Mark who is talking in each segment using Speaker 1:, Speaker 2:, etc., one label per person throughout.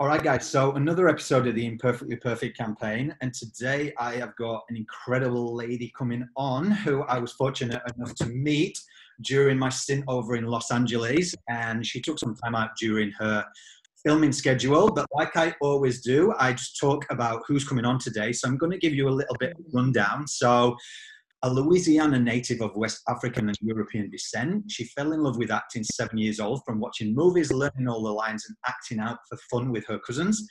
Speaker 1: All right, guys. So another episode of the Imperfectly Perfect campaign, and today I have got an incredible lady coming on who I was fortunate enough to meet during my stint over in Los Angeles, and she took some time out during her filming schedule. But like I always do, I just talk about who's coming on today. So I'm going to give you a little bit of rundown. So a Louisiana native of West African and European descent, she fell in love with acting seven years old from watching movies, learning all the lines, and acting out for fun with her cousins.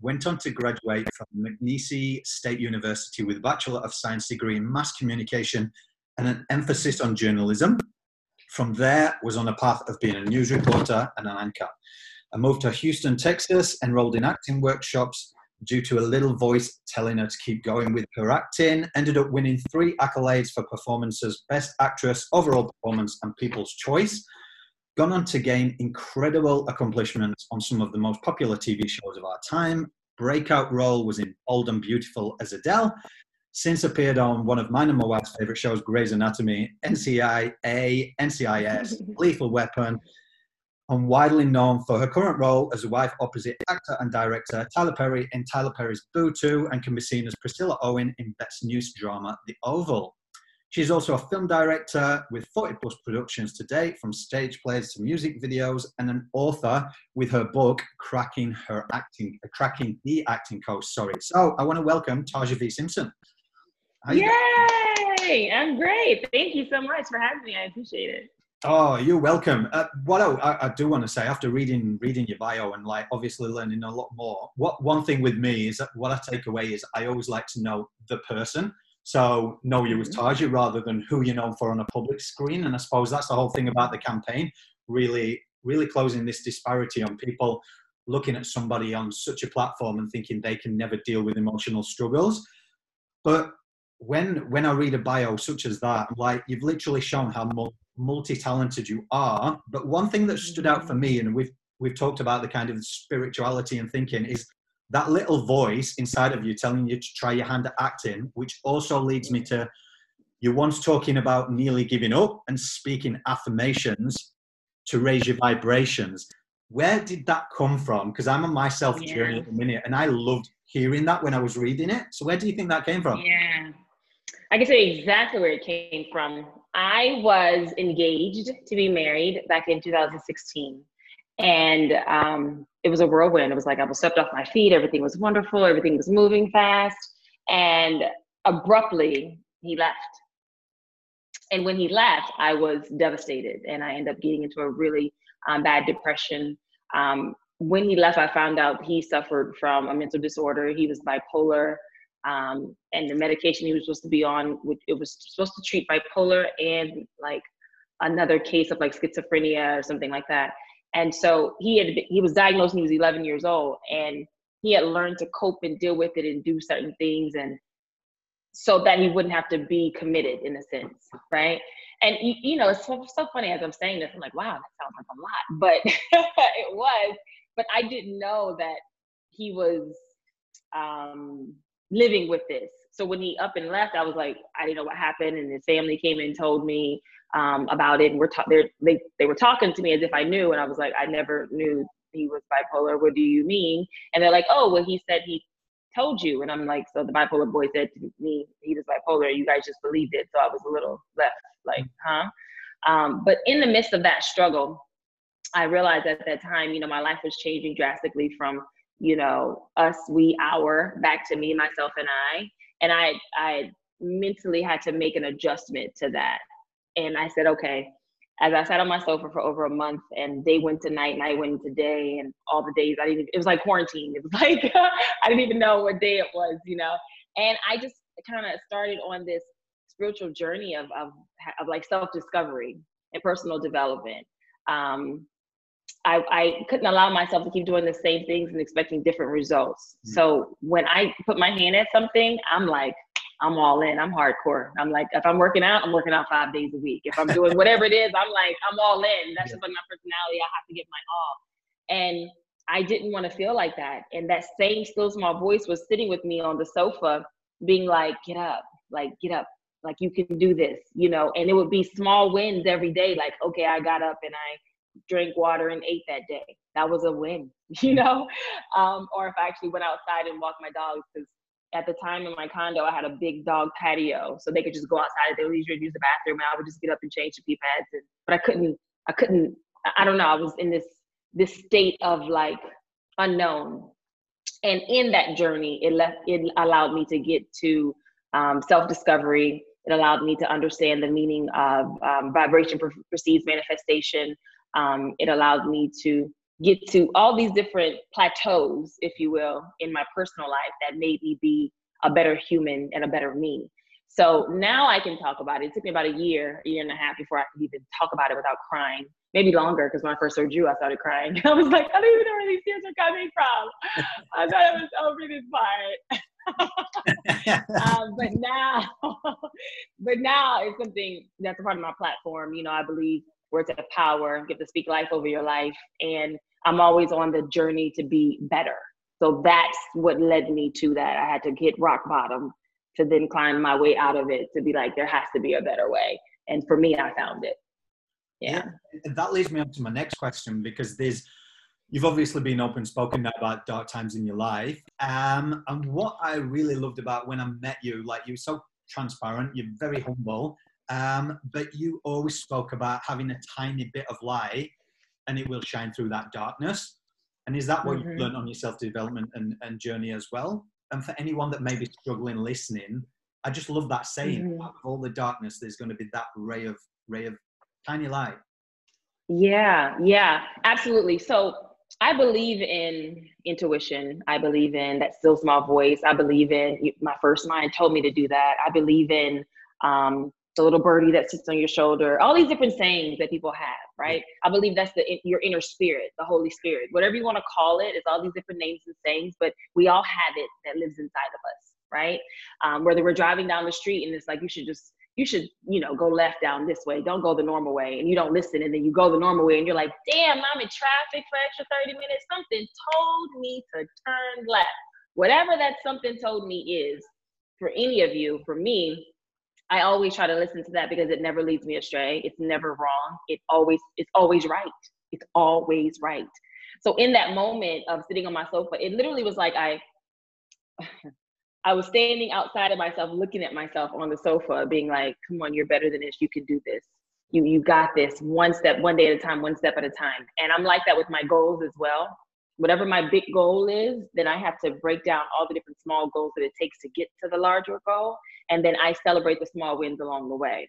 Speaker 1: Went on to graduate from McNeese State University with a Bachelor of Science degree in Mass Communication and an emphasis on journalism. From there, was on a path of being a news reporter and an anchor. I moved to Houston, Texas, enrolled in acting workshops, due to a little voice telling her to keep going with her acting. Ended up winning three accolades for performances Best Actress, Overall Performance, and People's Choice. Gone on to gain incredible accomplishments on some of the most popular TV shows of our time. Breakout role was in Bold and Beautiful as Adele. Since appeared on one of mine and my wife's favorite shows, Grey's Anatomy, NCIA, NCIS, Lethal Weapon, and widely known for her current role as a wife opposite actor and director Tyler Perry in Tyler Perry's Boo 2 and can be seen as Priscilla Owen in BET's newest drama, The Oval. She's also a film director with 40 plus productions to date, from stage plays to music videos, and an author with her book "Cracking Her Acting, uh, Cracking the Acting Code." Sorry. So I want to welcome Taja V Simpson.
Speaker 2: Yay! I'm great. Thank you so much for having me. I appreciate it.
Speaker 1: Oh, you're welcome. Uh, what I, I, do want to say after reading reading your bio and like obviously learning a lot more. What one thing with me is that what I take away is I always like to know the person. So know you as mm-hmm. Rather than who you know for on a public screen. And I suppose that's the whole thing about the campaign. Really, really closing this disparity on people looking at somebody on such a platform and thinking they can never deal with emotional struggles. But when when I read a bio such as that, like you've literally shown how multi-talented you are. But one thing that stood out for mm. me, and we've we've talked about the kind of spirituality and thinking, is that little voice inside of you telling you to try your hand at acting, which also leads me to you once talking about nearly giving up and speaking affirmations to raise your vibrations. Where did that come from? Because I'm on my self journey yeah. at the minute, and I loved hearing that when I was reading it. So where do you think that came from?
Speaker 2: Yeah. I can say exactly where it came from. I was engaged to be married back in 2016. And um, it was a whirlwind. It was like I was swept off my feet. Everything was wonderful. Everything was moving fast. And abruptly, he left. And when he left, I was devastated. And I ended up getting into a really um, bad depression. Um, when he left, I found out he suffered from a mental disorder. He was bipolar um, and the medication he was supposed to be on it was supposed to treat bipolar and like another case of like schizophrenia or something like that. And so he had he was diagnosed when he was 11 years old and he had learned to cope and deal with it and do certain things and so that he wouldn't have to be committed in a sense right? And you, you know it's so, so funny as i'm saying this i'm like wow that sounds like a lot but it was but i didn't know that he was um living with this. So when he up and left, I was like, I didn't know what happened, and his family came and told me um, about it. And we're ta- they they were talking to me as if I knew, and I was like, I never knew he was bipolar. What do you mean? And they're like, Oh, well, he said he told you, and I'm like, so the bipolar boy said to me he was bipolar. You guys just believed it. So I was a little left, like, huh? Um, but in the midst of that struggle, I realized at that time, you know, my life was changing drastically from you know, us, we, our, back to me, myself, and I. And I, I mentally had to make an adjustment to that. And I said, okay, as I sat on my sofa for over a month and day went to night, night went to day, and all the days I didn't, it was like quarantine. It was like, I didn't even know what day it was, you know? And I just kind of started on this spiritual journey of, of, of like self discovery and personal development. Um, I, I couldn't allow myself to keep doing the same things and expecting different results. Mm-hmm. So when I put my hand at something, I'm like, I'm all in. I'm hardcore. I'm like, if I'm working out, I'm working out five days a week. If I'm doing whatever it is, I'm like, I'm all in. That's yeah. just like my personality. I have to give my all. And I didn't want to feel like that. And that same still small voice was sitting with me on the sofa, being like, get up, like, get up, like, you can do this, you know. And it would be small wins every day. Like, okay, I got up and I drank water and ate that day. That was a win, you know? Um, or if I actually went outside and walked my dogs, because at the time in my condo, I had a big dog patio, so they could just go outside. They would usually use the bathroom, and I would just get up and change the pee pads. And, but I couldn't, I couldn't, I don't know. I was in this this state of like unknown, and in that journey, it left, it allowed me to get to um, self discovery. It allowed me to understand the meaning of um, vibration precedes manifestation. Um, it allowed me to get to all these different plateaus, if you will, in my personal life that made me be a better human and a better me. So now I can talk about it. It took me about a year, a year and a half before I could even talk about it without crying. Maybe longer because when I first heard you, I started crying. I was like, I don't even know where these tears are coming from. I thought I was over this part. um, but now, but now it's something that's a part of my platform. You know, I believe words of power, get to speak life over your life, and I'm always on the journey to be better. So that's what led me to that. I had to hit rock bottom to then climb my way out of it to be like, there has to be a better way. And for me, I found it. Yeah.
Speaker 1: yeah. That leads me on to my next question because there's, you've obviously been open spoken about dark times in your life. Um, and what I really loved about when I met you, like you're so transparent, you're very humble, um, but you always spoke about having a tiny bit of light and it will shine through that darkness. And is that what mm-hmm. you've learned on your self development and, and journey as well? And for anyone that may be struggling listening, I just love that saying. Mm-hmm. Out of all the darkness, there's going to be that ray of ray of tiny light.
Speaker 2: Yeah, yeah, absolutely. So I believe in intuition. I believe in that still small voice. I believe in my first mind told me to do that. I believe in um, the little birdie that sits on your shoulder. All these different sayings that people have right? I believe that's the your inner spirit, the Holy Spirit, whatever you want to call it. It's all these different names and sayings, but we all have it that lives inside of us, right? Um, whether we're driving down the street and it's like you should just you should you know go left down this way, don't go the normal way, and you don't listen, and then you go the normal way, and you're like, damn, I'm in traffic for extra thirty minutes. Something told me to turn left. Whatever that something told me is for any of you, for me, I always try to listen to that because it never leads me astray. It's never wrong. It always it's always right. It's always right. So in that moment of sitting on my sofa, it literally was like I I was standing outside of myself, looking at myself on the sofa, being like, "Come on, you're better than this. You can do this. You you got this. One step, one day at a time, one step at a time." And I'm like that with my goals as well whatever my big goal is, then I have to break down all the different small goals that it takes to get to the larger goal. And then I celebrate the small wins along the way.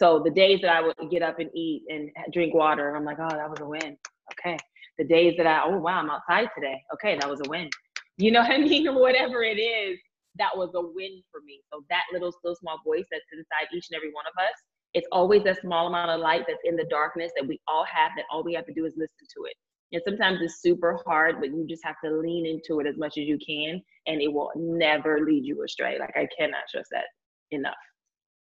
Speaker 2: So the days that I would get up and eat and drink water, I'm like, oh, that was a win. Okay. The days that I, oh, wow, I'm outside today. Okay, that was a win. You know what I mean? Whatever it is, that was a win for me. So that little, still small voice that's inside each and every one of us, it's always that small amount of light that's in the darkness that we all have, that all we have to do is listen to it. And sometimes it's super hard, but you just have to lean into it as much as you can, and it will never lead you astray. Like I cannot stress that enough.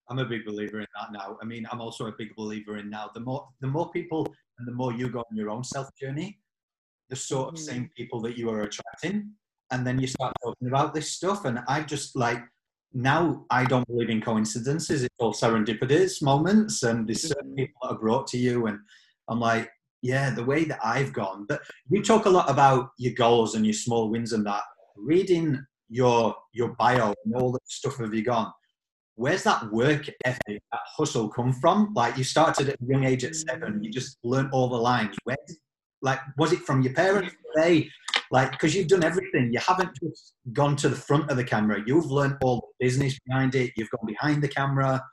Speaker 1: I'm a big believer in that now. I mean, I'm also a big believer in now. The more the more people and the more you go on your own self journey, the sort of mm. same people that you are attracting, and then you start talking about this stuff. And I just like now I don't believe in coincidences. It's all serendipitous moments, and there's certain mm-hmm. people that are brought to you, and I'm like, yeah, the way that I've gone. But we talk a lot about your goals and your small wins and that. Reading your your bio and all the stuff have you gone. Where's that work ethic, that hustle come from? Like you started at a young age at seven, you just learned all the lines. Where, like, was it from your parents? They, like, because you've done everything. You haven't just gone to the front of the camera. You've learned all the business behind it. You've gone behind the camera.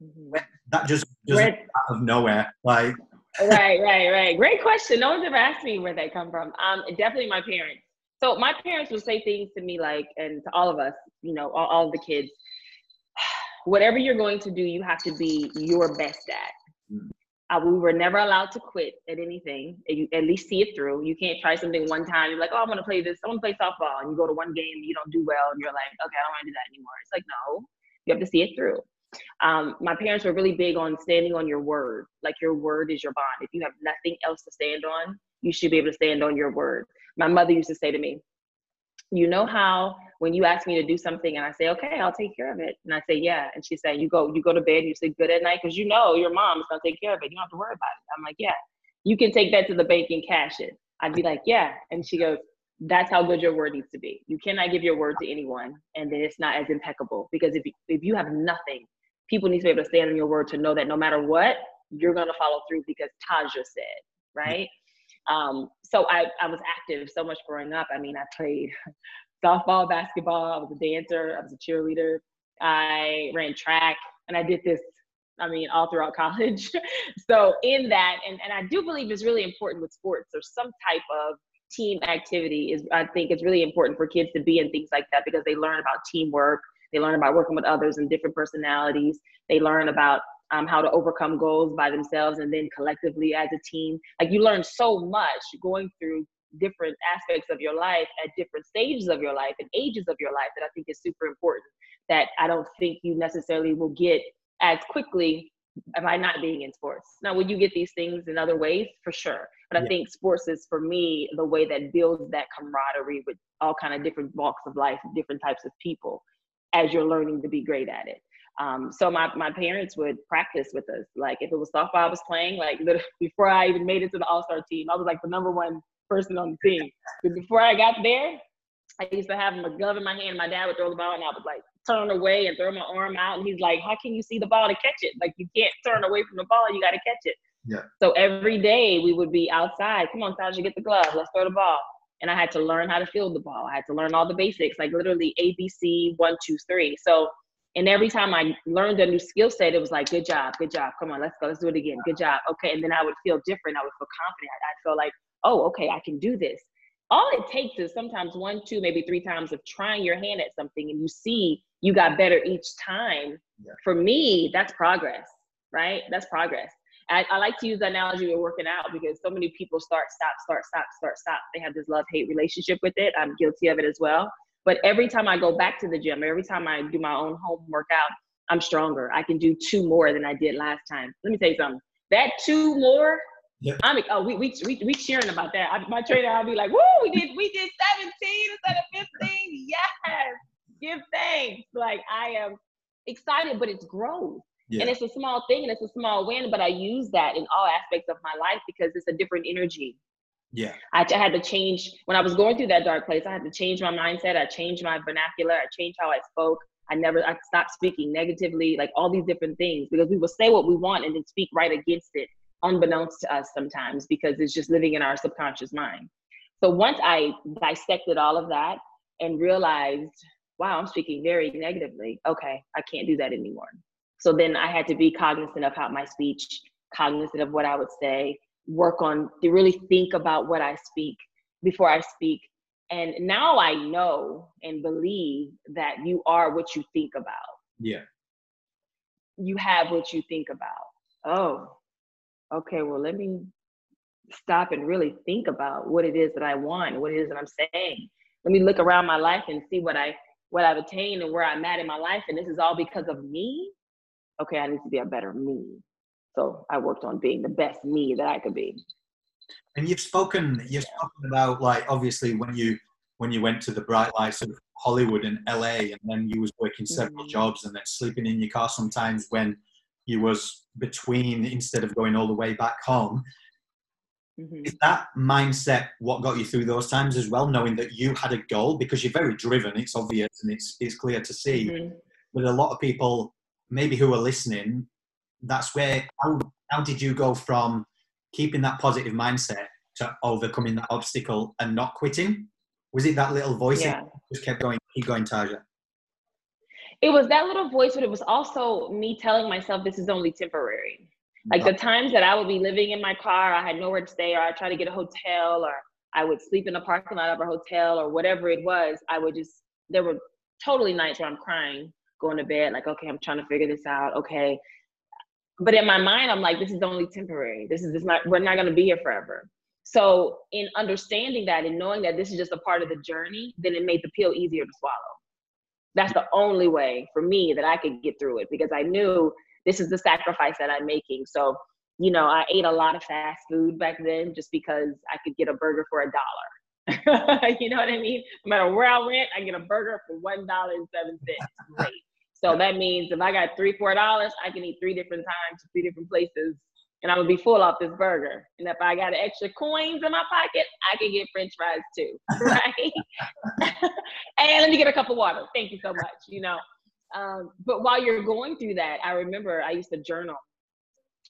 Speaker 1: Mm-hmm. That just doesn't out of nowhere. Like,
Speaker 2: right, right, right. Great question. No one's ever asked me where they come from. Um, definitely my parents. So my parents would say things to me like, and to all of us, you know, all, all the kids, whatever you're going to do, you have to be your best at. Mm. Uh, we were never allowed to quit at anything. You, at least see it through. You can't try something one time. You're like, oh, I'm gonna play this. I want to play softball, and you go to one game, you don't do well, and you're like, okay, I don't want to do that anymore. It's like, no, you have to see it through um, my parents were really big on standing on your word. Like your word is your bond. If you have nothing else to stand on, you should be able to stand on your word. My mother used to say to me, you know how when you ask me to do something and I say, okay, I'll take care of it. And I say, yeah. And she said, you go, you go to bed, and you sleep good at night because you know your mom is gonna take care of it. You don't have to worry about it. I'm like, yeah. you can take that to the bank and cash it. I'd be like, yeah. And she goes, that's how good your word needs to be. You cannot give your word to anyone and then it's not as impeccable because if you, if you have nothing, people need to be able to stand on your word to know that no matter what, you're going to follow through because Taja said, right? Um, so I, I was active so much growing up. I mean, I played softball, basketball, I was a dancer, I was a cheerleader, I ran track, and I did this, I mean, all throughout college. so in that, and, and I do believe it's really important with sports or some type of team activity is I think it's really important for kids to be in things like that because they learn about teamwork, they learn about working with others and different personalities, they learn about um, how to overcome goals by themselves and then collectively as a team. Like you learn so much going through different aspects of your life at different stages of your life and ages of your life that I think is super important that I don't think you necessarily will get as quickly by not being in sports. Now, will you get these things in other ways? For sure. But I yeah. think sports is for me the way that builds that camaraderie with all kind of different walks of life, different types of people as you're learning to be great at it. Um, so my, my parents would practice with us. Like if it was softball I was playing, like before I even made it to the all-star team, I was like the number one person on the team. But before I got there, I used to have a glove in my hand. My dad would throw the ball and I would like turn away and throw my arm out. And he's like, how can you see the ball to catch it? Like you can't turn away from the ball. You got to catch it.
Speaker 1: Yeah.
Speaker 2: So every day we would be outside. Come on, Tasha, get the glove. Let's throw the ball. And I had to learn how to field the ball. I had to learn all the basics, like literally ABC, one, two, three. So and every time I learned a new skill set, it was like, good job, good job. Come on, let's go, let's do it again. Good job. Okay. And then I would feel different. I would feel confident. I'd feel like, oh, okay, I can do this. All it takes is sometimes one, two, maybe three times of trying your hand at something and you see you got better each time. Yeah. For me, that's progress, right? That's progress. I, I, like to use the analogy with working out because so many people start, stop, start, stop, start, stop. They have this love hate relationship with it. I'm guilty of it as well. But every time I go back to the gym, every time I do my own home workout, I'm stronger. I can do two more than I did last time. Let me tell you something. That two more, yeah. I'm oh we we we, we cheering about that. I, my trainer, I'll be like, woo, we did we did 17 instead of 15. Yes, give thanks. Like I am excited, but it's growth. Yeah. And it's a small thing and it's a small win, but I use that in all aspects of my life because it's a different energy.
Speaker 1: Yeah.
Speaker 2: I, I had to change when I was going through that dark place. I had to change my mindset. I changed my vernacular. I changed how I spoke. I never, I stopped speaking negatively, like all these different things, because we will say what we want and then speak right against it, unbeknownst to us sometimes, because it's just living in our subconscious mind. So once I dissected all of that and realized, wow, I'm speaking very negatively. Okay, I can't do that anymore. So then I had to be cognizant of how my speech, cognizant of what I would say, work on to really think about what I speak before I speak. And now I know and believe that you are what you think about.
Speaker 1: Yeah.
Speaker 2: You have what you think about. Oh, okay. Well, let me stop and really think about what it is that I want, what it is that I'm saying. Let me look around my life and see what I what I've attained and where I'm at in my life. And this is all because of me. Okay, I need to be a better me. So I worked on being the best me that I could be.
Speaker 1: And you've spoken, you've spoken about like obviously when you when you went to the bright lights of Hollywood and LA, and then you was working several mm-hmm. jobs, and then sleeping in your car sometimes when you was between instead of going all the way back home. Mm-hmm. Is that mindset what got you through those times as well, knowing that you had a goal? Because you're very driven, it's obvious and it's it's clear to see. Mm-hmm. But a lot of people, maybe who are listening, that's where how, how did you go from keeping that positive mindset to overcoming that obstacle and not quitting? Was it that little voice yeah. that just kept going, keep going, Taja?
Speaker 2: It was that little voice, but it was also me telling myself this is only temporary. Like the times that I would be living in my car, I had nowhere to stay, or I try to get a hotel, or I would sleep in the parking lot of a hotel, or whatever it was. I would just, there were totally nights where I'm crying, going to bed, like, okay, I'm trying to figure this out. Okay, but in my mind i'm like this is only temporary. This is just not we're not going to be here forever. So in understanding that and knowing that this is just a part of the journey then it made the pill easier to swallow. That's the only way for me that i could get through it because i knew this is the sacrifice that i'm making. So you know i ate a lot of fast food back then just because i could get a burger for a dollar. You know what i mean? No matter where i went i get a burger for one dollar and seven cents. Great so that means if I got three, four dollars, I can eat three different times, three different places and I'm gonna be full off this burger. And if I got extra coins in my pocket, I can get French fries too, right? and let me get a cup of water. Thank you so much. You know, um, but while you're going through that, I remember I used to journal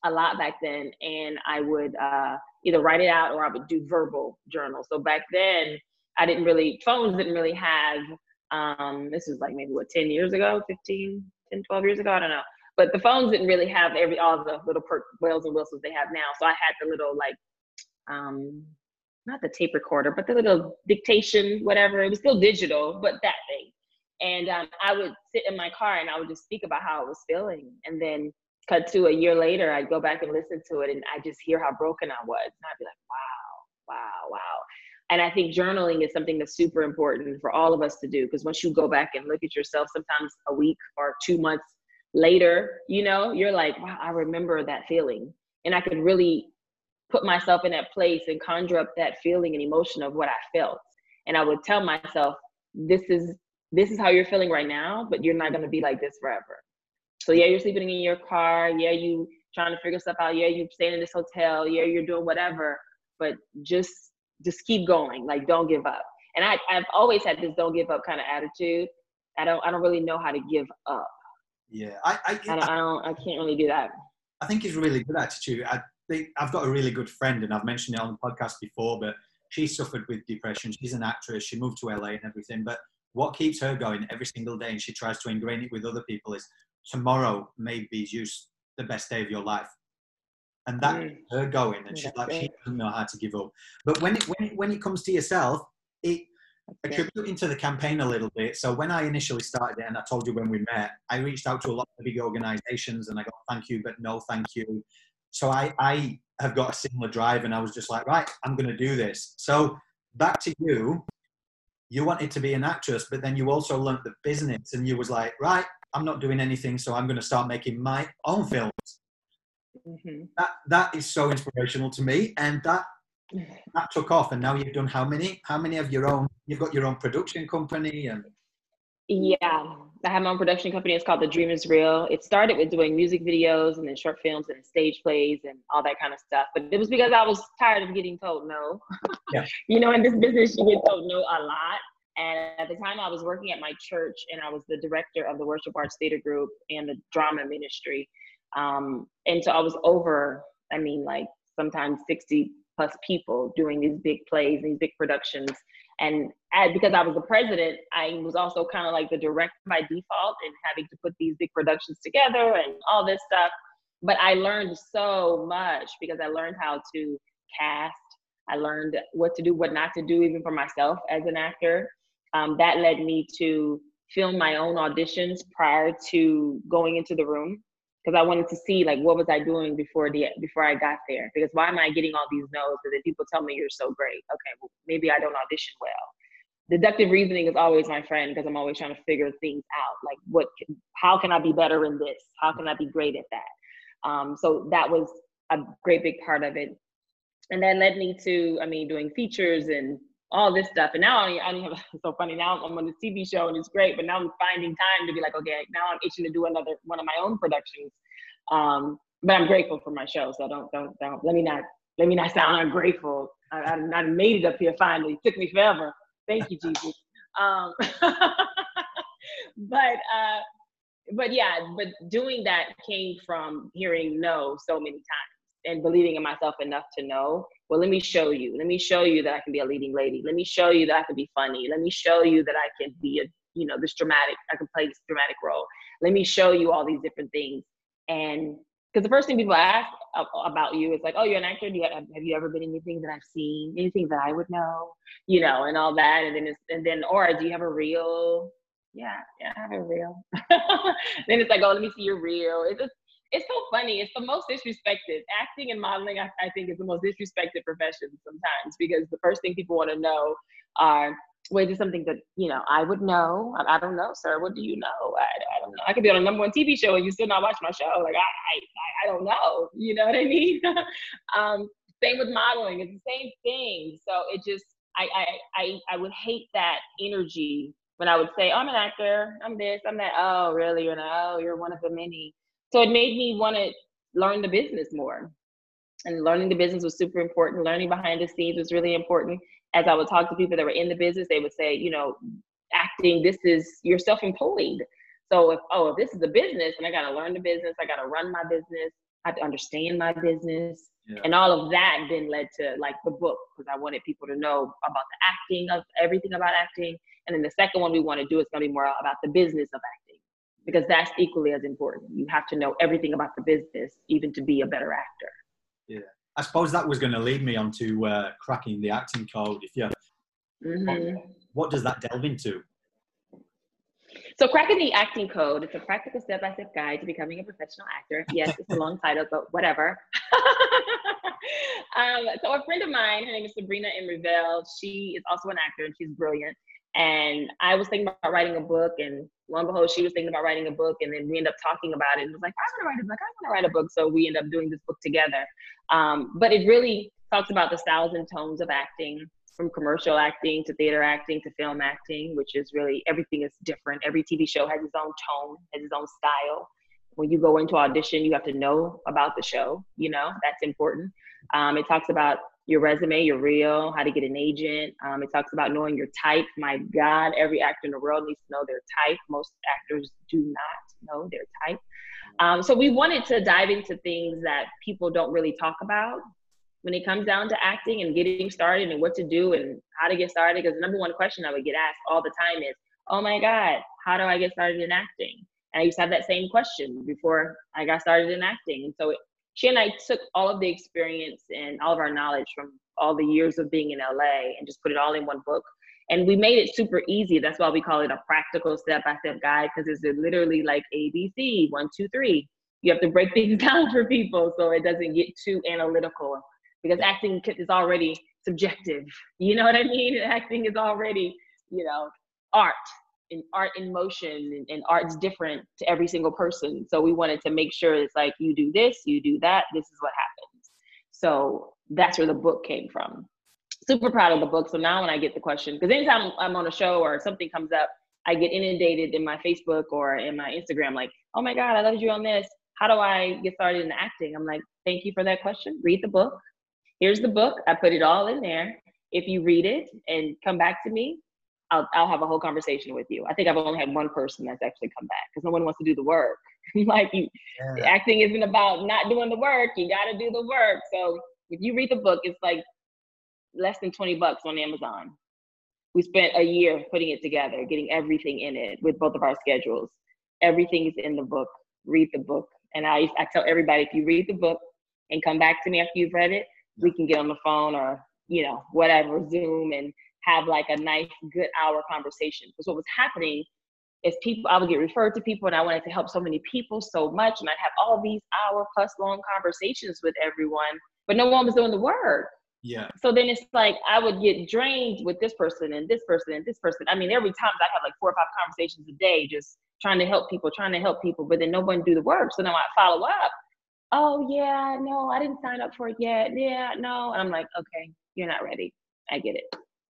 Speaker 2: a lot back then, and I would uh, either write it out or I would do verbal journal. So back then, I didn't really phones didn't really have. Um, this was like maybe what 10 years ago, 15, 10, 12 years ago. I don't know but the phones didn't really have every all the little per- bells and whistles they have now. So I had the little like, um, not the tape recorder, but the little dictation, whatever. It was still digital, but that thing. And um, I would sit in my car and I would just speak about how I was feeling. And then cut to a year later, I'd go back and listen to it and I just hear how broken I was. And I'd be like, wow, wow, wow. And I think journaling is something that's super important for all of us to do because once you go back and look at yourself, sometimes a week or two months later, you know, you're like, wow, I remember that feeling. And I could really put myself in that place and conjure up that feeling and emotion of what I felt. And I would tell myself, this is this is how you're feeling right now, but you're not gonna be like this forever. So yeah, you're sleeping in your car, yeah, you trying to figure stuff out, yeah, you're staying in this hotel, yeah, you're doing whatever, but just just keep going. Like don't give up. And I, I've always had this don't give up kind of attitude. I don't I don't really know how to give up.
Speaker 1: Yeah, I, I,
Speaker 2: I, don't, I, don't, I can't really do that.
Speaker 1: I think it's really good attitude. I think I've got a really good friend, and I've mentioned it on the podcast before, but she suffered with depression. She's an actress. She moved to LA and everything. But what keeps her going every single day, and she tries to ingrain it with other people, is tomorrow may be just the best day of your life. And that mm. her going, and she's like, she doesn't know how to give up. But when it, when it, when it comes to yourself, it attributing to the campaign a little bit. So when I initially started it, and I told you when we met, I reached out to a lot of big organizations and I got thank you, but no thank you. So I, I have got a similar drive and I was just like, right, I'm going to do this. So back to you, you wanted to be an actress, but then you also learned the business and you was like, right, I'm not doing anything. So I'm going to start making my own films. Mm-hmm. That, that is so inspirational to me. And that that took off and now you've done how many how many of your own you've got your own production company and
Speaker 2: yeah i have my own production company it's called the dream is real it started with doing music videos and then short films and stage plays and all that kind of stuff but it was because i was tired of getting told no yeah. you know in this business you get told no a lot and at the time i was working at my church and i was the director of the worship arts theater group and the drama ministry um, and so i was over i mean like sometimes 60 plus people doing these big plays, these big productions. And because I was the president, I was also kind of like the director by default and having to put these big productions together and all this stuff. But I learned so much because I learned how to cast. I learned what to do, what not to do, even for myself as an actor. Um, that led me to film my own auditions prior to going into the room because I wanted to see like what was I doing before the before I got there. Because why am I getting all these no's? Then people tell me you're so great. Okay, well maybe I don't audition well. Deductive reasoning is always my friend because I'm always trying to figure things out. Like what, how can I be better in this? How can I be great at that? Um, so that was a great big part of it, and that led me to I mean doing features and all this stuff. And now I, I have so funny. Now I'm on the TV show and it's great, but now I'm finding time to be like, okay, now I'm itching to do another one of my own productions. Um, but I'm grateful for my show. So don't don't don't let me not let me not sound ungrateful. I, I, I made it up here finally. It took me forever. Thank you, Jesus. Um, but uh, but yeah, but doing that came from hearing no so many times and believing in myself enough to know, well, let me show you. Let me show you that I can be a leading lady. Let me show you that I can be funny. Let me show you that I can be a, you know, this dramatic, I can play this dramatic role. Let me show you all these different things. And because the first thing people ask about you is like, oh, you're an actor. Do you have, you ever been in anything that I've seen? Anything that I would know? You know, and all that. And then it's, and then, or do you have a real Yeah, yeah, I have a reel. then it's like, oh, let me see your reel. It's just it's so funny. It's the most disrespected. Acting and modeling, I, I, think, is the most disrespected profession sometimes because the first thing people want to know are, well, is something that, you know, I would know? I, I don't know, sir. What do you know? I, I, don't know. I could be on a number one TV show and you still not watch my show. Like, I, I, I don't know. You know what I mean? um, same with modeling. It's the same thing. So it just, I, I, I, I would hate that energy when I would say, oh, I'm an actor, I'm this, I'm that. Oh, really? You're oh, you're one of the many so it made me want to learn the business more. and learning the business was super important. Learning behind the scenes was really important. As I would talk to people that were in the business, they would say, you know, acting, this is you're self-employed. So if oh, if this is a business and I gotta learn the business, I gotta run my business, I have to understand my business. Yeah. And all of that then led to like the book because I wanted people to know about the acting of everything about acting. And then the second one we want to do is going to be more about the business of acting because that's equally as important. You have to know everything about the business even to be a better actor.
Speaker 1: Yeah. I suppose that was going to lead me on to uh, cracking the acting code. If you, mm-hmm. what, what does that delve into?
Speaker 2: So, cracking the acting code, it's a practical step by step guide to becoming a professional actor. Yes, it's a long title, but whatever. um, so, a friend of mine, her name is Sabrina Immerville, she is also an actor and she's brilliant. And I was thinking about writing a book, and lo and behold, she was thinking about writing a book. And then we end up talking about it. And was like, I want to write a book. I want to write a book. So we end up doing this book together. Um, but it really talks about the styles and tones of acting from commercial acting to theater acting to film acting, which is really everything is different. Every TV show has its own tone, has its own style. When you go into audition, you have to know about the show, you know, that's important. Um, it talks about your resume, your reel, how to get an agent. Um, it talks about knowing your type. My God, every actor in the world needs to know their type. Most actors do not know their type. Um, so we wanted to dive into things that people don't really talk about when it comes down to acting and getting started and what to do and how to get started. Because the number one question I would get asked all the time is, "Oh my God, how do I get started in acting?" And I used to have that same question before I got started in acting. And so it, she and I took all of the experience and all of our knowledge from all the years of being in LA and just put it all in one book. And we made it super easy. That's why we call it a practical step by step guide because it's literally like ABC, one, two, three. You have to break things down for people so it doesn't get too analytical because acting is already subjective. You know what I mean? Acting is already, you know, art and art in motion and, and, art's different to every single person. So we wanted to make sure it's like you do this, you do that, this is what happens. So that's where the book came from. Super proud of the book. So now when I get the question, because anytime I'm on a show or something comes up, I get inundated in my Facebook or in my Instagram, like, oh my God, I loved you on this. How do I get started in acting? I'm like, thank you for that question. Read the book. Here's the book. I put it all in there. If you read it and come back to me, I'll, I'll have a whole conversation with you. I think I've only had one person that's actually come back because no one wants to do the work. like you, yeah. acting isn't about not doing the work. You got to do the work. So if you read the book, it's like less than 20 bucks on Amazon. We spent a year putting it together, getting everything in it with both of our schedules. Everything is in the book. Read the book. And I, I tell everybody if you read the book and come back to me after you've read it, we can get on the phone or, you know, whatever, Zoom and have like a nice, good hour conversation. Because what was happening is people, I would get referred to people and I wanted to help so many people so much. And I'd have all these hour plus long conversations with everyone, but no one was doing the work.
Speaker 1: Yeah.
Speaker 2: So then it's like I would get drained with this person and this person and this person. I mean, every time I have like four or five conversations a day, just trying to help people, trying to help people, but then no one do the work. So then I follow up. Oh yeah, no, I didn't sign up for it yet. Yeah, no. And I'm like, okay, you're not ready. I get it.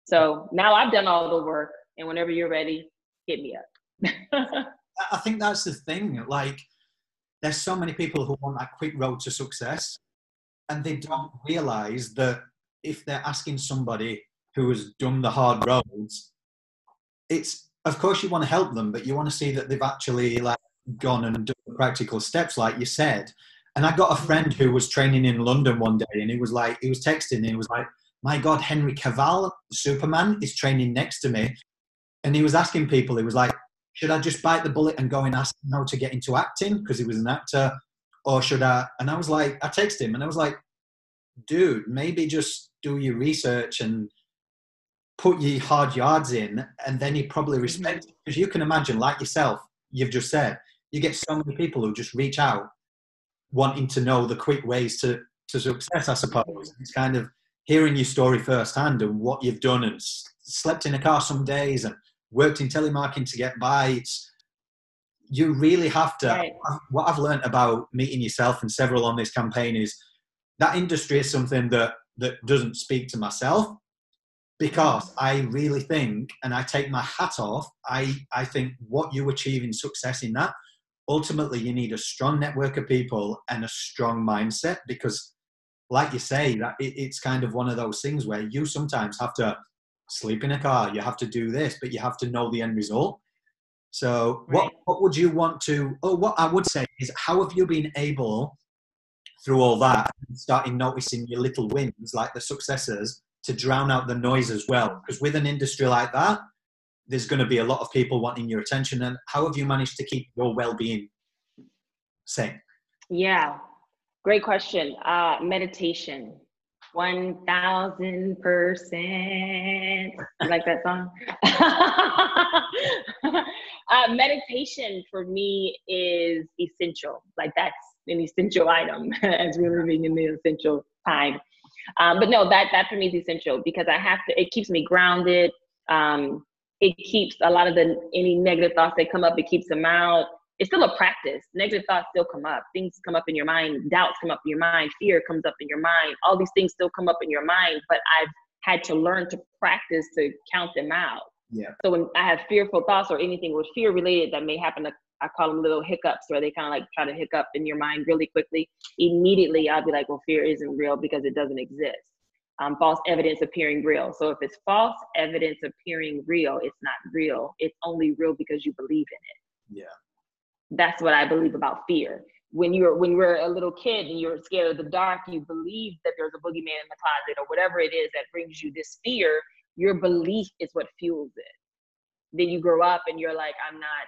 Speaker 2: So now I've done all the work, and whenever you're ready, hit me up.
Speaker 1: I think that's the thing. Like, there's so many people who want that quick road to success, and they don't realize that if they're asking somebody who has done the hard roads, it's of course you want to help them, but you want to see that they've actually like gone and done the practical steps, like you said. And I got a friend who was training in London one day, and he was like, he was texting, and he was like, my God, Henry Cavill, Superman, is training next to me. And he was asking people, he was like, should I just bite the bullet and go and ask him how to get into acting because he was an actor? Or should I? And I was like, I texted him and I was like, dude, maybe just do your research and put your hard yards in and then he probably mm-hmm. respect because you can imagine like yourself you've just said you get so many people who just reach out wanting to know the quick ways to to success i suppose it's kind of hearing your story firsthand and what you've done and slept in a car some days and worked in telemarketing to get by. It's, you really have to. Right. What I've learned about meeting yourself and several on this campaign is that industry is something that that doesn't speak to myself because mm. I really think, and I take my hat off. I I think what you achieve in success in that ultimately you need a strong network of people and a strong mindset because like you say, that it, it's kind of one of those things where you sometimes have to sleep in a car, you have to do this, but you have to know the end result. So, right. what what would you want to? Oh, what I would say is, how have you been able, through all that, starting noticing your little wins, like the successes, to drown out the noise as well? Because with an industry like that, there's going to be a lot of people wanting your attention. And how have you managed to keep your well-being sane?
Speaker 2: Yeah, great question. Uh, meditation. 1000 percent. You like that song? uh, meditation for me is essential. Like that's an essential item as we're living in the essential time. Um, but no, that that for me is essential because I have to. It keeps me grounded. Um, it keeps a lot of the any negative thoughts that come up. It keeps them out it's still a practice. Negative thoughts still come up. Things come up in your mind. Doubts come up in your mind. Fear comes up in your mind. All these things still come up in your mind, but I've had to learn to practice to count them out.
Speaker 1: Yeah.
Speaker 2: So when I have fearful thoughts or anything with fear related that may happen, I call them little hiccups where they kind of like try to hiccup in your mind really quickly. Immediately, I'll be like, well, fear isn't real because it doesn't exist. Um, false evidence appearing real. So if it's false evidence appearing real, it's not real. It's only real because you believe in
Speaker 1: it. Yeah
Speaker 2: that's what I believe about fear. When you're when you're a little kid and you're scared of the dark, you believe that there's a boogeyman in the closet or whatever it is that brings you this fear. Your belief is what fuels it. Then you grow up and you're like, I'm not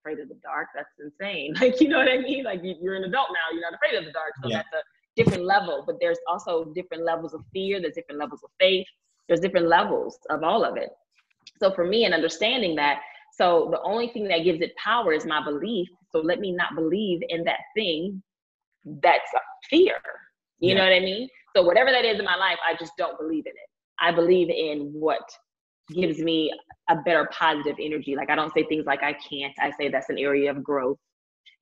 Speaker 2: afraid of the dark. That's insane. Like you know what I mean? Like you're an adult now. You're not afraid of the dark. So yeah. that's a different level. But there's also different levels of fear. There's different levels of faith. There's different levels of all of it. So for me, and understanding that so the only thing that gives it power is my belief. So let me not believe in that thing that's fear. You yeah. know what I mean? So whatever that is in my life, I just don't believe in it. I believe in what gives me a better positive energy. Like I don't say things like I can't. I say that's an area of growth.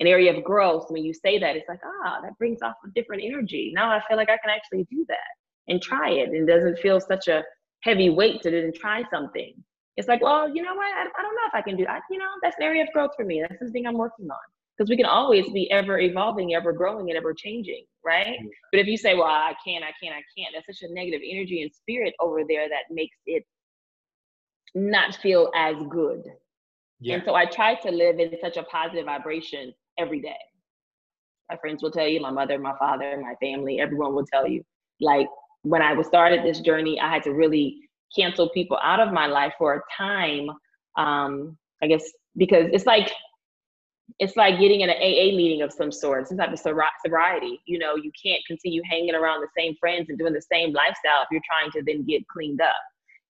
Speaker 2: An area of growth, when you say that, it's like, ah, that brings off a different energy. Now I feel like I can actually do that and try it. And it doesn't feel such a heavy weight to then try something it's like, well, you know what? I, I don't know if I can do that. You know, that's an area of growth for me. That's something I'm working on because we can always be ever evolving, ever growing, and ever changing, right? Yeah. But if you say, well, I can't, I can't, I can't, that's such a negative energy and spirit over there that makes it not feel as good. Yeah. And so I try to live in such a positive vibration every day. My friends will tell you, my mother, my father, my family, everyone will tell you. Like when I was started this journey, I had to really cancel people out of my life for a time. Um, I guess because it's like it's like getting in an AA meeting of some sort, some type of sobriety. You know, you can't continue hanging around the same friends and doing the same lifestyle if you're trying to then get cleaned up.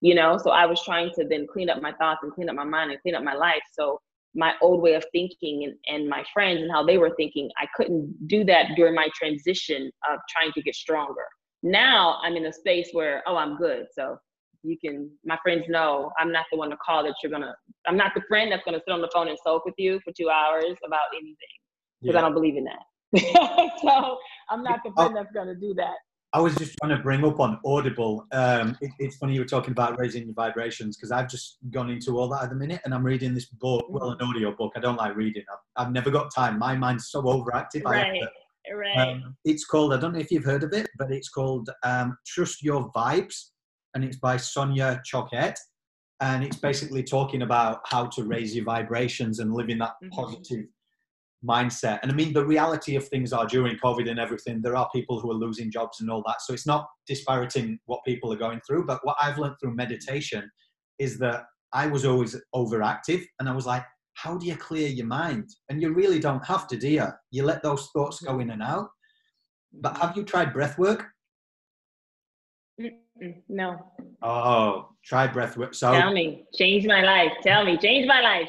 Speaker 2: You know, so I was trying to then clean up my thoughts and clean up my mind and clean up my life. So my old way of thinking and, and my friends and how they were thinking, I couldn't do that during my transition of trying to get stronger. Now I'm in a space where, oh, I'm good. So you can my friends know i'm not the one to call that you're gonna i'm not the friend that's gonna sit on the phone and sulk with you for two hours about anything because yeah. i don't believe in that so i'm not the friend that's gonna do that
Speaker 1: I was just trying to bring up on Audible. Um, it, it's funny you were talking about raising your vibrations because I've just gone into all that at the minute, and I'm reading this book, well, an audio book. I don't like reading. I've, I've never got time. My mind's so overactive.
Speaker 2: Right, right. Um,
Speaker 1: it's called. I don't know if you've heard of it, but it's called um, "Trust Your Vibes." And it's by Sonia Choquette. And it's basically talking about how to raise your vibrations and live in that mm-hmm. positive mindset. And I mean, the reality of things are during COVID and everything, there are people who are losing jobs and all that. So it's not disparaging what people are going through. But what I've learned through meditation is that I was always overactive and I was like, how do you clear your mind? And you really don't have to, do you? You let those thoughts go in and out. But have you tried breath work?
Speaker 2: No.
Speaker 1: Oh, try breath work. So
Speaker 2: tell me, change my life. Tell me, change my life.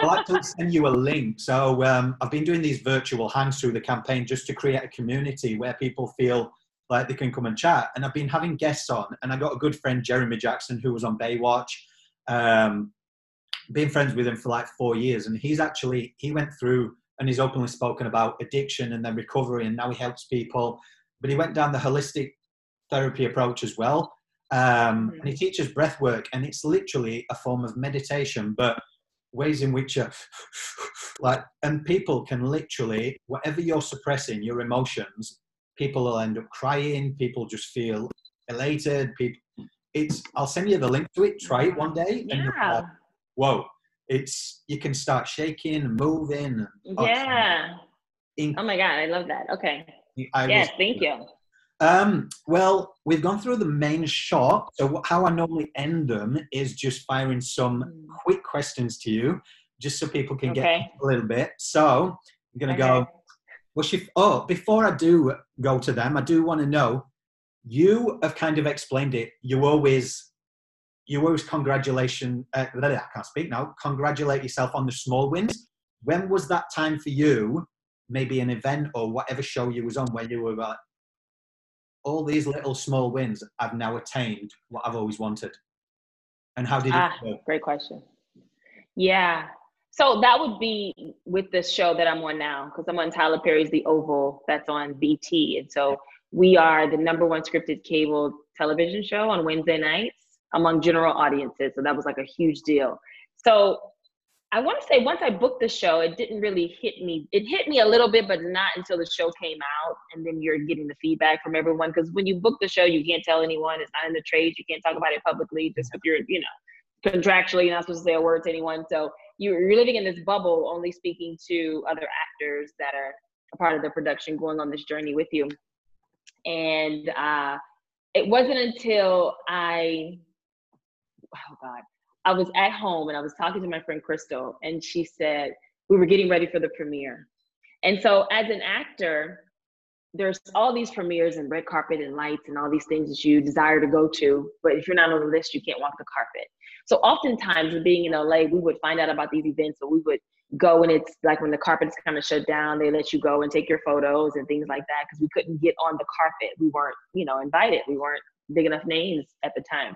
Speaker 1: I'd like to send you a link. So um, I've been doing these virtual hangs through the campaign just to create a community where people feel like they can come and chat. And I've been having guests on, and I got a good friend Jeremy Jackson who was on Baywatch. Um, been friends with him for like four years, and he's actually he went through and he's openly spoken about addiction and then recovery, and now he helps people. But he went down the holistic therapy approach as well. Um, mm-hmm. And he teaches breath work, and it's literally a form of meditation, but ways in which, like, and people can literally, whatever you're suppressing, your emotions, people will end up crying. People just feel elated. People, it's. I'll send you the link to it. Try it one day, and you'll like, whoa! It's you can start shaking and moving. oh,
Speaker 2: Yeah.
Speaker 1: in-
Speaker 2: Oh my God, I love that. Okay.
Speaker 1: I
Speaker 2: yes,
Speaker 1: was-
Speaker 2: thank you.
Speaker 1: Um, well, we've gone through the main shot. So how I normally end them is just firing some
Speaker 2: Mm.
Speaker 1: quick questions to you, just so people can get a little bit. So I'm gonna
Speaker 2: Okay.
Speaker 1: go. What's your? Oh, before I do go to them, I do want to know. You have kind of explained it. You always, you always congratulation. Uh, I can't speak now. Congratulate yourself on the small wins. When was that time for you? Maybe an event or whatever show you was on where you were like, all these little small wins, I've now attained what I've always wanted. And how did it
Speaker 2: Ah,
Speaker 1: go?
Speaker 2: great question. Yeah. So that would be with the show that I'm on now, because I'm on Tyler Perry's The Oval that's on BET. And so we are the number one scripted cable television show on Wednesday nights among general audiences. So that was like a huge deal. So I want to say once I booked the show, it didn't really hit me. It hit me a little bit, but not until the show came out. And then you're getting the feedback from everyone. Because when you book the show, you can't tell anyone. It's not in the trades. You can't talk about it publicly. Just with your, you know, contractually, you're not supposed to say a word to anyone. So you're you're living in this bubble, only speaking to other actors that are a part of the production, going on this journey with you. And uh, it wasn't until I, oh God, I was at home and I was talking to my friend Crystal, and she said we were getting ready for the premiere. And so, as an actor, there's all these premieres and red carpet and lights and all these things that you desire to go to, but if you're not on the list, you can't walk the carpet. So oftentimes, being in LA, we would find out about these events, or we would go and it's like when the carpet's kind of shut down, they let you go and take your photos and things like that because we couldn't get on the carpet. We weren't, you know, invited. We weren't big enough names at the time.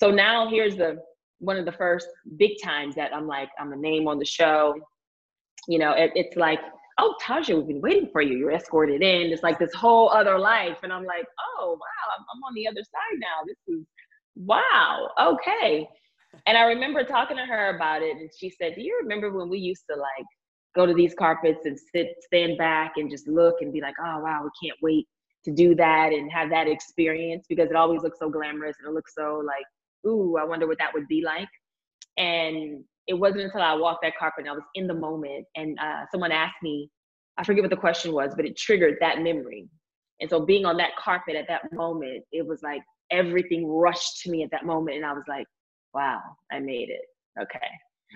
Speaker 2: So now here's the one of the first big times that I'm like, I'm a name on the show. You know, it, it's like, oh, Taja, we've been waiting for you. You're escorted in. It's like this whole other life. And I'm like, oh, wow, I'm, I'm on the other side now. This is, wow, okay. And I remember talking to her about it. And she said, do you remember when we used to like go to these carpets and sit, stand back and just look and be like, oh, wow, we can't wait to do that and have that experience because it always looks so glamorous and it looks so like, ooh, I wonder what that would be like. And it wasn't until I walked that carpet and I was in the moment and uh, someone asked me, I forget what the question was, but it triggered that memory. And so being on that carpet at that moment, it was like everything rushed to me at that moment. And I was like, wow, I made it. Okay.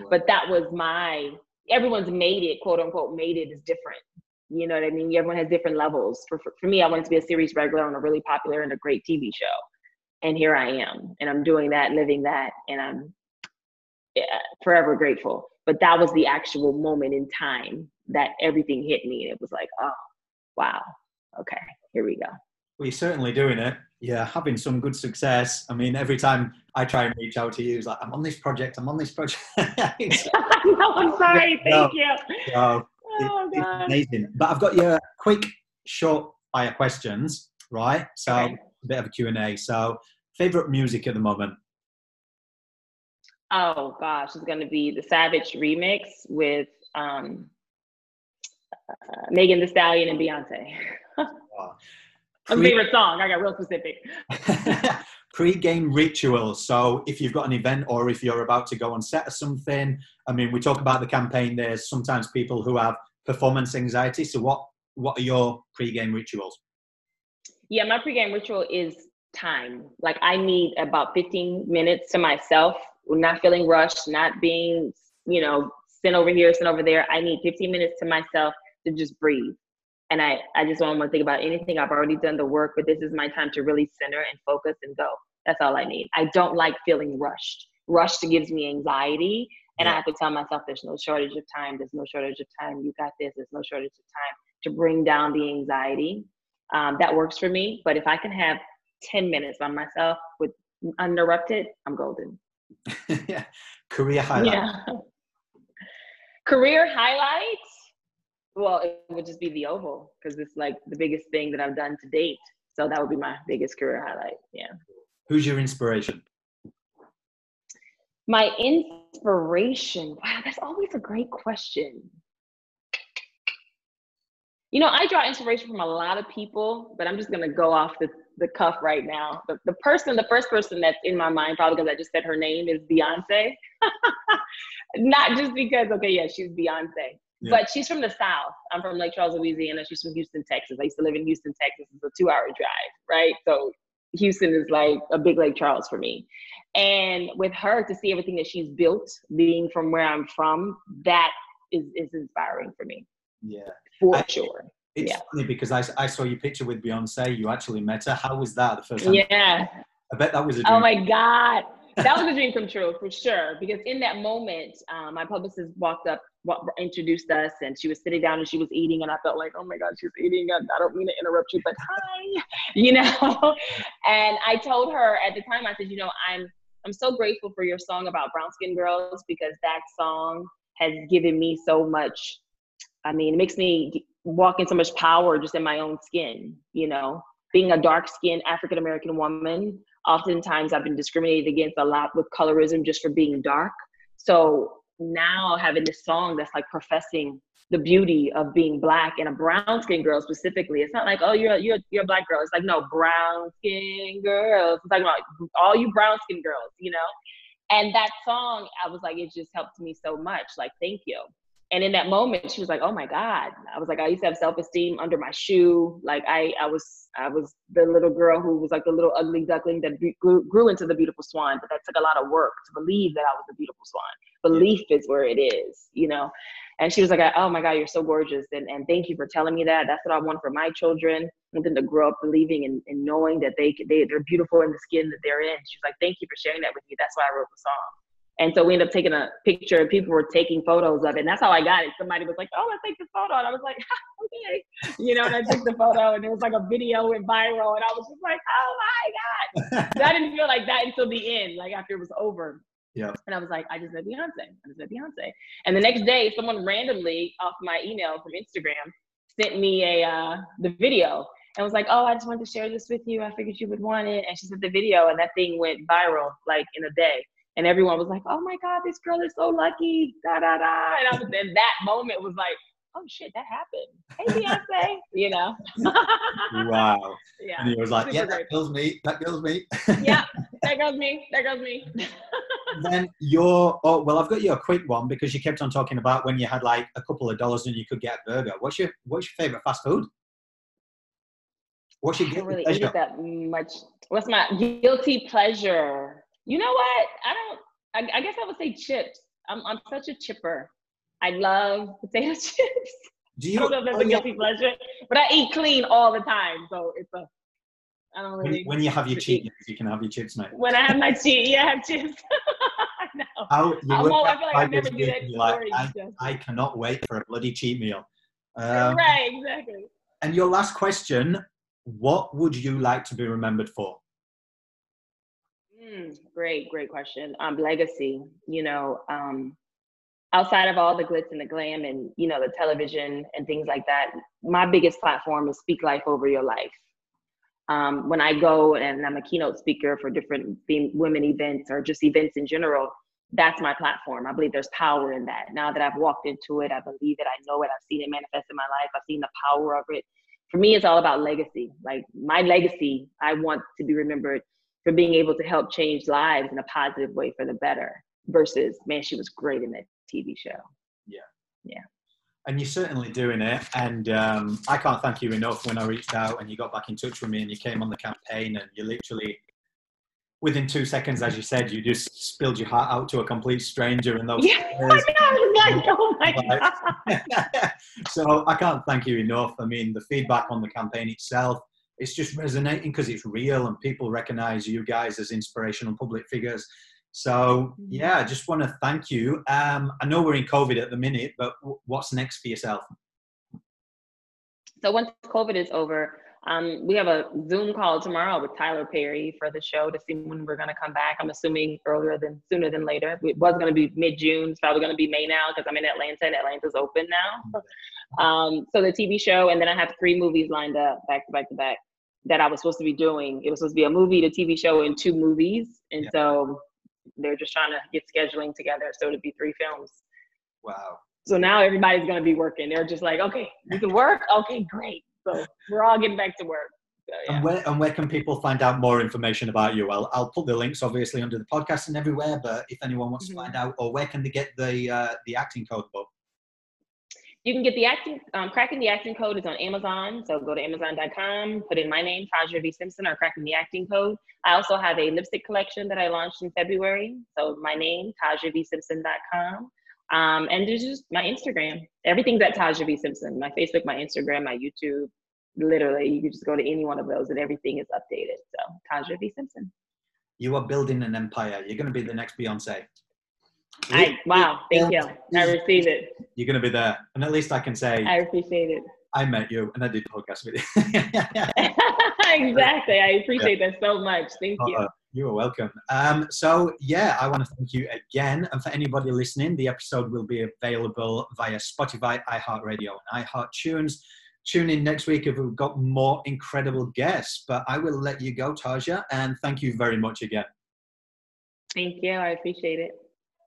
Speaker 1: Wow.
Speaker 2: But that was my, everyone's made it, quote unquote, made it is different. You know what I mean? Everyone has different levels. For, for, for me, I wanted to be a series regular on a really popular and a great TV show. And here I am. And I'm doing that, living that. And I'm yeah, forever grateful. But that was the actual moment in time that everything hit me. And it was like, oh, wow. Okay, here we go.
Speaker 1: Well, you're certainly doing it. Yeah, having some good success. I mean, every time I try and reach out to you, it's like, I'm on this project, I'm on this project.
Speaker 2: No, I'm sorry.
Speaker 1: No.
Speaker 2: Thank you.
Speaker 1: it-
Speaker 2: Oh, God.
Speaker 1: amazing. But I've got your quick, short fire questions, right? So,
Speaker 2: Okay.
Speaker 1: a bit of a Q&A. So, favorite music at the moment?
Speaker 2: Oh gosh, it's gonna be the Savage remix with um, uh, Megan Thee Stallion and Beyonce.
Speaker 1: Wow.
Speaker 2: My favorite song. I got real specific.
Speaker 1: pre-game rituals. So if you've got an event or if you're about to go on set or something, I mean, we talk about the campaign. There's sometimes people who have performance anxiety. So what what are your pre-game rituals?
Speaker 2: Yeah, my pre-game ritual is time. Like I need about 15 minutes to myself, not feeling rushed, not being, you know, sent over here, sent over there. I need 15 minutes to myself to just breathe. And I, I just don't want to think about anything. I've already done the work, but this is my time to really center and focus and go. That's all I need. I don't like feeling rushed. Rushed gives me anxiety. And I have to tell myself there's no shortage of time. There's no shortage of time. You got this. There's no shortage of time to bring down the anxiety. Um, that works for me. But if I can have 10 minutes by myself with uninterrupted, I'm golden.
Speaker 1: yeah. Career highlight.
Speaker 2: Yeah. Career highlights? Well, it would just be the Oval because it's like the biggest thing that I've done to date. So that would be my biggest career highlight. Yeah.
Speaker 1: Who's your inspiration?
Speaker 2: My inspiration. Wow, that's always a great question. You know, I draw inspiration from a lot of people, but I'm just gonna go off the, the cuff right now. The, the person, the first person that's in my mind, probably because I just said her name, is Beyonce. Not just because, okay, yeah, she's Beyonce. Yeah. But she's from the South. I'm from Lake Charles, Louisiana. She's from Houston, Texas. I used to live in Houston, Texas. It's a two hour drive, right? So Houston is like a big Lake Charles for me. And with her to see everything that she's built, being from where I'm from, that is, is inspiring for me.
Speaker 1: Yeah.
Speaker 2: For I, sure.
Speaker 1: It's yeah. funny because I, I saw your picture with Beyonce. You actually met her. How was that the first time?
Speaker 2: Yeah.
Speaker 1: I bet that was a
Speaker 2: oh dream. Oh my God. That was a dream come true for sure. Because in that moment, um, my publicist walked up, introduced us, and she was sitting down and she was eating. And I felt like, oh my God, she's eating. I don't mean to interrupt you, but hi, you know? and I told her at the time, I said, you know, I'm, I'm so grateful for your song about brown skin girls because that song has given me so much. I mean, it makes me walk in so much power just in my own skin, you know, being a dark skinned African American woman. Oftentimes I've been discriminated against a lot with colorism just for being dark. So now having this song that's like professing the beauty of being black and a brown skinned girl specifically. It's not like, oh, you're a, you're you're a black girl. It's like, no, brown skin girls. It's about all you brown skin girls, you know? And that song, I was like, it just helped me so much. Like, thank you and in that moment she was like oh my god. I was like i used to have self-esteem under my shoe. Like i i was i was the little girl who was like the little ugly duckling that grew, grew into the beautiful swan but that took a lot of work to believe that i was the beautiful swan. Belief is where it is you know? And she was like oh my god you're so gorgeous and, and thank you for telling me that. That's what i want for my children I want them to grow up believing and, and knowing that they, they they're beautiful in the skin that they're in. She was like thank you for sharing that with me. That's why i wrote the song and so we ended up taking a picture and people were taking photos of it. And that's how I got it. Somebody was like, oh, let's take this photo. And I was like, okay. You know, and I took the photo and it was like a video went viral. And I was just like, oh my God. so I didn't feel like that until the end, like after it was over.
Speaker 1: Yeah.
Speaker 2: And I was like, I just met Beyonce. I just met Beyonce. And the next day, someone randomly off my email from Instagram sent me a uh, the video and was like, oh, I just wanted to share this with you. I figured you would want it. And she sent the video and that thing went viral like in a day and everyone was like, "Oh my God, this girl is so lucky!" Da da da. And I was in that moment was like, "Oh shit, that happened." Hey Beyonce, you know.
Speaker 1: wow. Yeah. And he was like, "Yeah, that girl's me. That girl's me."
Speaker 2: yeah, that girl's me. That girl's me.
Speaker 1: then your oh well, I've got you a quick one because you kept on talking about when you had like a couple of dollars and you could get a burger. What's your What's your favorite fast food? What's your
Speaker 2: I don't really pleasure? eat that much. What's my guilty pleasure? You know what? I don't. I, I guess I would say chips. I'm I'm such a chipper. I love potato chips. Do you, I don't know if that's a guilty pleasure, but I eat clean all the time, so it's a. I don't really.
Speaker 1: When, when you have your cheat, you can have your chips, mate.
Speaker 2: When I have my cheat, yeah, I have chips. no. How, you I, won't, I feel like I never do that.
Speaker 1: Like, I, I, cannot wait for a bloody cheat meal.
Speaker 2: Um, right, exactly.
Speaker 1: And your last question: What would you like to be remembered for?
Speaker 2: Mm, great, great question. Um, legacy, you know, um, outside of all the glitz and the glam and, you know, the television and things like that, my biggest platform is speak life over your life. Um, when I go and I'm a keynote speaker for different women events or just events in general, that's my platform. I believe there's power in that. Now that I've walked into it, I believe it, I know it, I've seen it manifest in my life, I've seen the power of it. For me, it's all about legacy. Like my legacy, I want to be remembered for being able to help change lives in a positive way for the better versus man she was great in that tv show.
Speaker 1: Yeah.
Speaker 2: Yeah.
Speaker 1: And you're certainly doing it. And um, i can't thank you enough when i reached out and you got back in touch with me and you came on the campaign and you literally within two seconds as you said you just spilled your heart out to a complete stranger and those
Speaker 2: yeah, I know, oh my
Speaker 1: God. so i can't thank you enough. I mean the feedback on the campaign itself it's just resonating because it's real and people recognize you guys as inspirational public figures. So mm-hmm. yeah, I just want to thank you. Um, I know we're in COVID at the minute, but w- what's next for yourself?
Speaker 2: So once COVID is over, um, we have a Zoom call tomorrow with Tyler Perry for the show to see when we're going to come back. I'm assuming earlier than sooner than later. It was going to be mid June. It's probably going to be May now because I'm in Atlanta and Atlanta's open now. Um, so the TV show, and then I have three movies lined up back to back to back that I was supposed to be doing. It was supposed to be a movie, the TV show, and two movies. And yeah. so they're just trying to get scheduling together so it'd be three films.
Speaker 1: Wow.
Speaker 2: So now everybody's going to be working. They're just like, okay, you can work. Okay, great. So we're all getting back to work. So,
Speaker 1: yeah. And where and where can people find out more information about you? I'll I'll put the links obviously under the podcast and everywhere. But if anyone wants mm-hmm. to find out, or where can they get the uh, the acting code book?
Speaker 2: You can get the acting, um, Cracking the Acting Code is on Amazon. So go to Amazon.com, put in my name, Taja V. Simpson, or Cracking the Acting Code. I also have a lipstick collection that I launched in February. So my name, TajaVSimpson.com. Um, and there's just my Instagram. Everything's at Taja V. Simpson. My Facebook, my Instagram, my YouTube. Literally, you can just go to any one of those and everything is updated. So Taja V. Simpson.
Speaker 1: You are building an empire. You're going to be the next Beyonce.
Speaker 2: I, wow, thank you. I receive it.
Speaker 1: You're going to be there. And at least I can say,
Speaker 2: I appreciate it.
Speaker 1: I met you and I did podcast with you.
Speaker 2: exactly. I appreciate yeah. that so much. Thank you.
Speaker 1: You are welcome. Um, so, yeah, I want to thank you again. And for anybody listening, the episode will be available via Spotify, iHeartRadio, and iHeartTunes. Tune in next week if we've got more incredible guests. But I will let you go, Taja, and thank you very much again.
Speaker 2: Thank you. I appreciate it.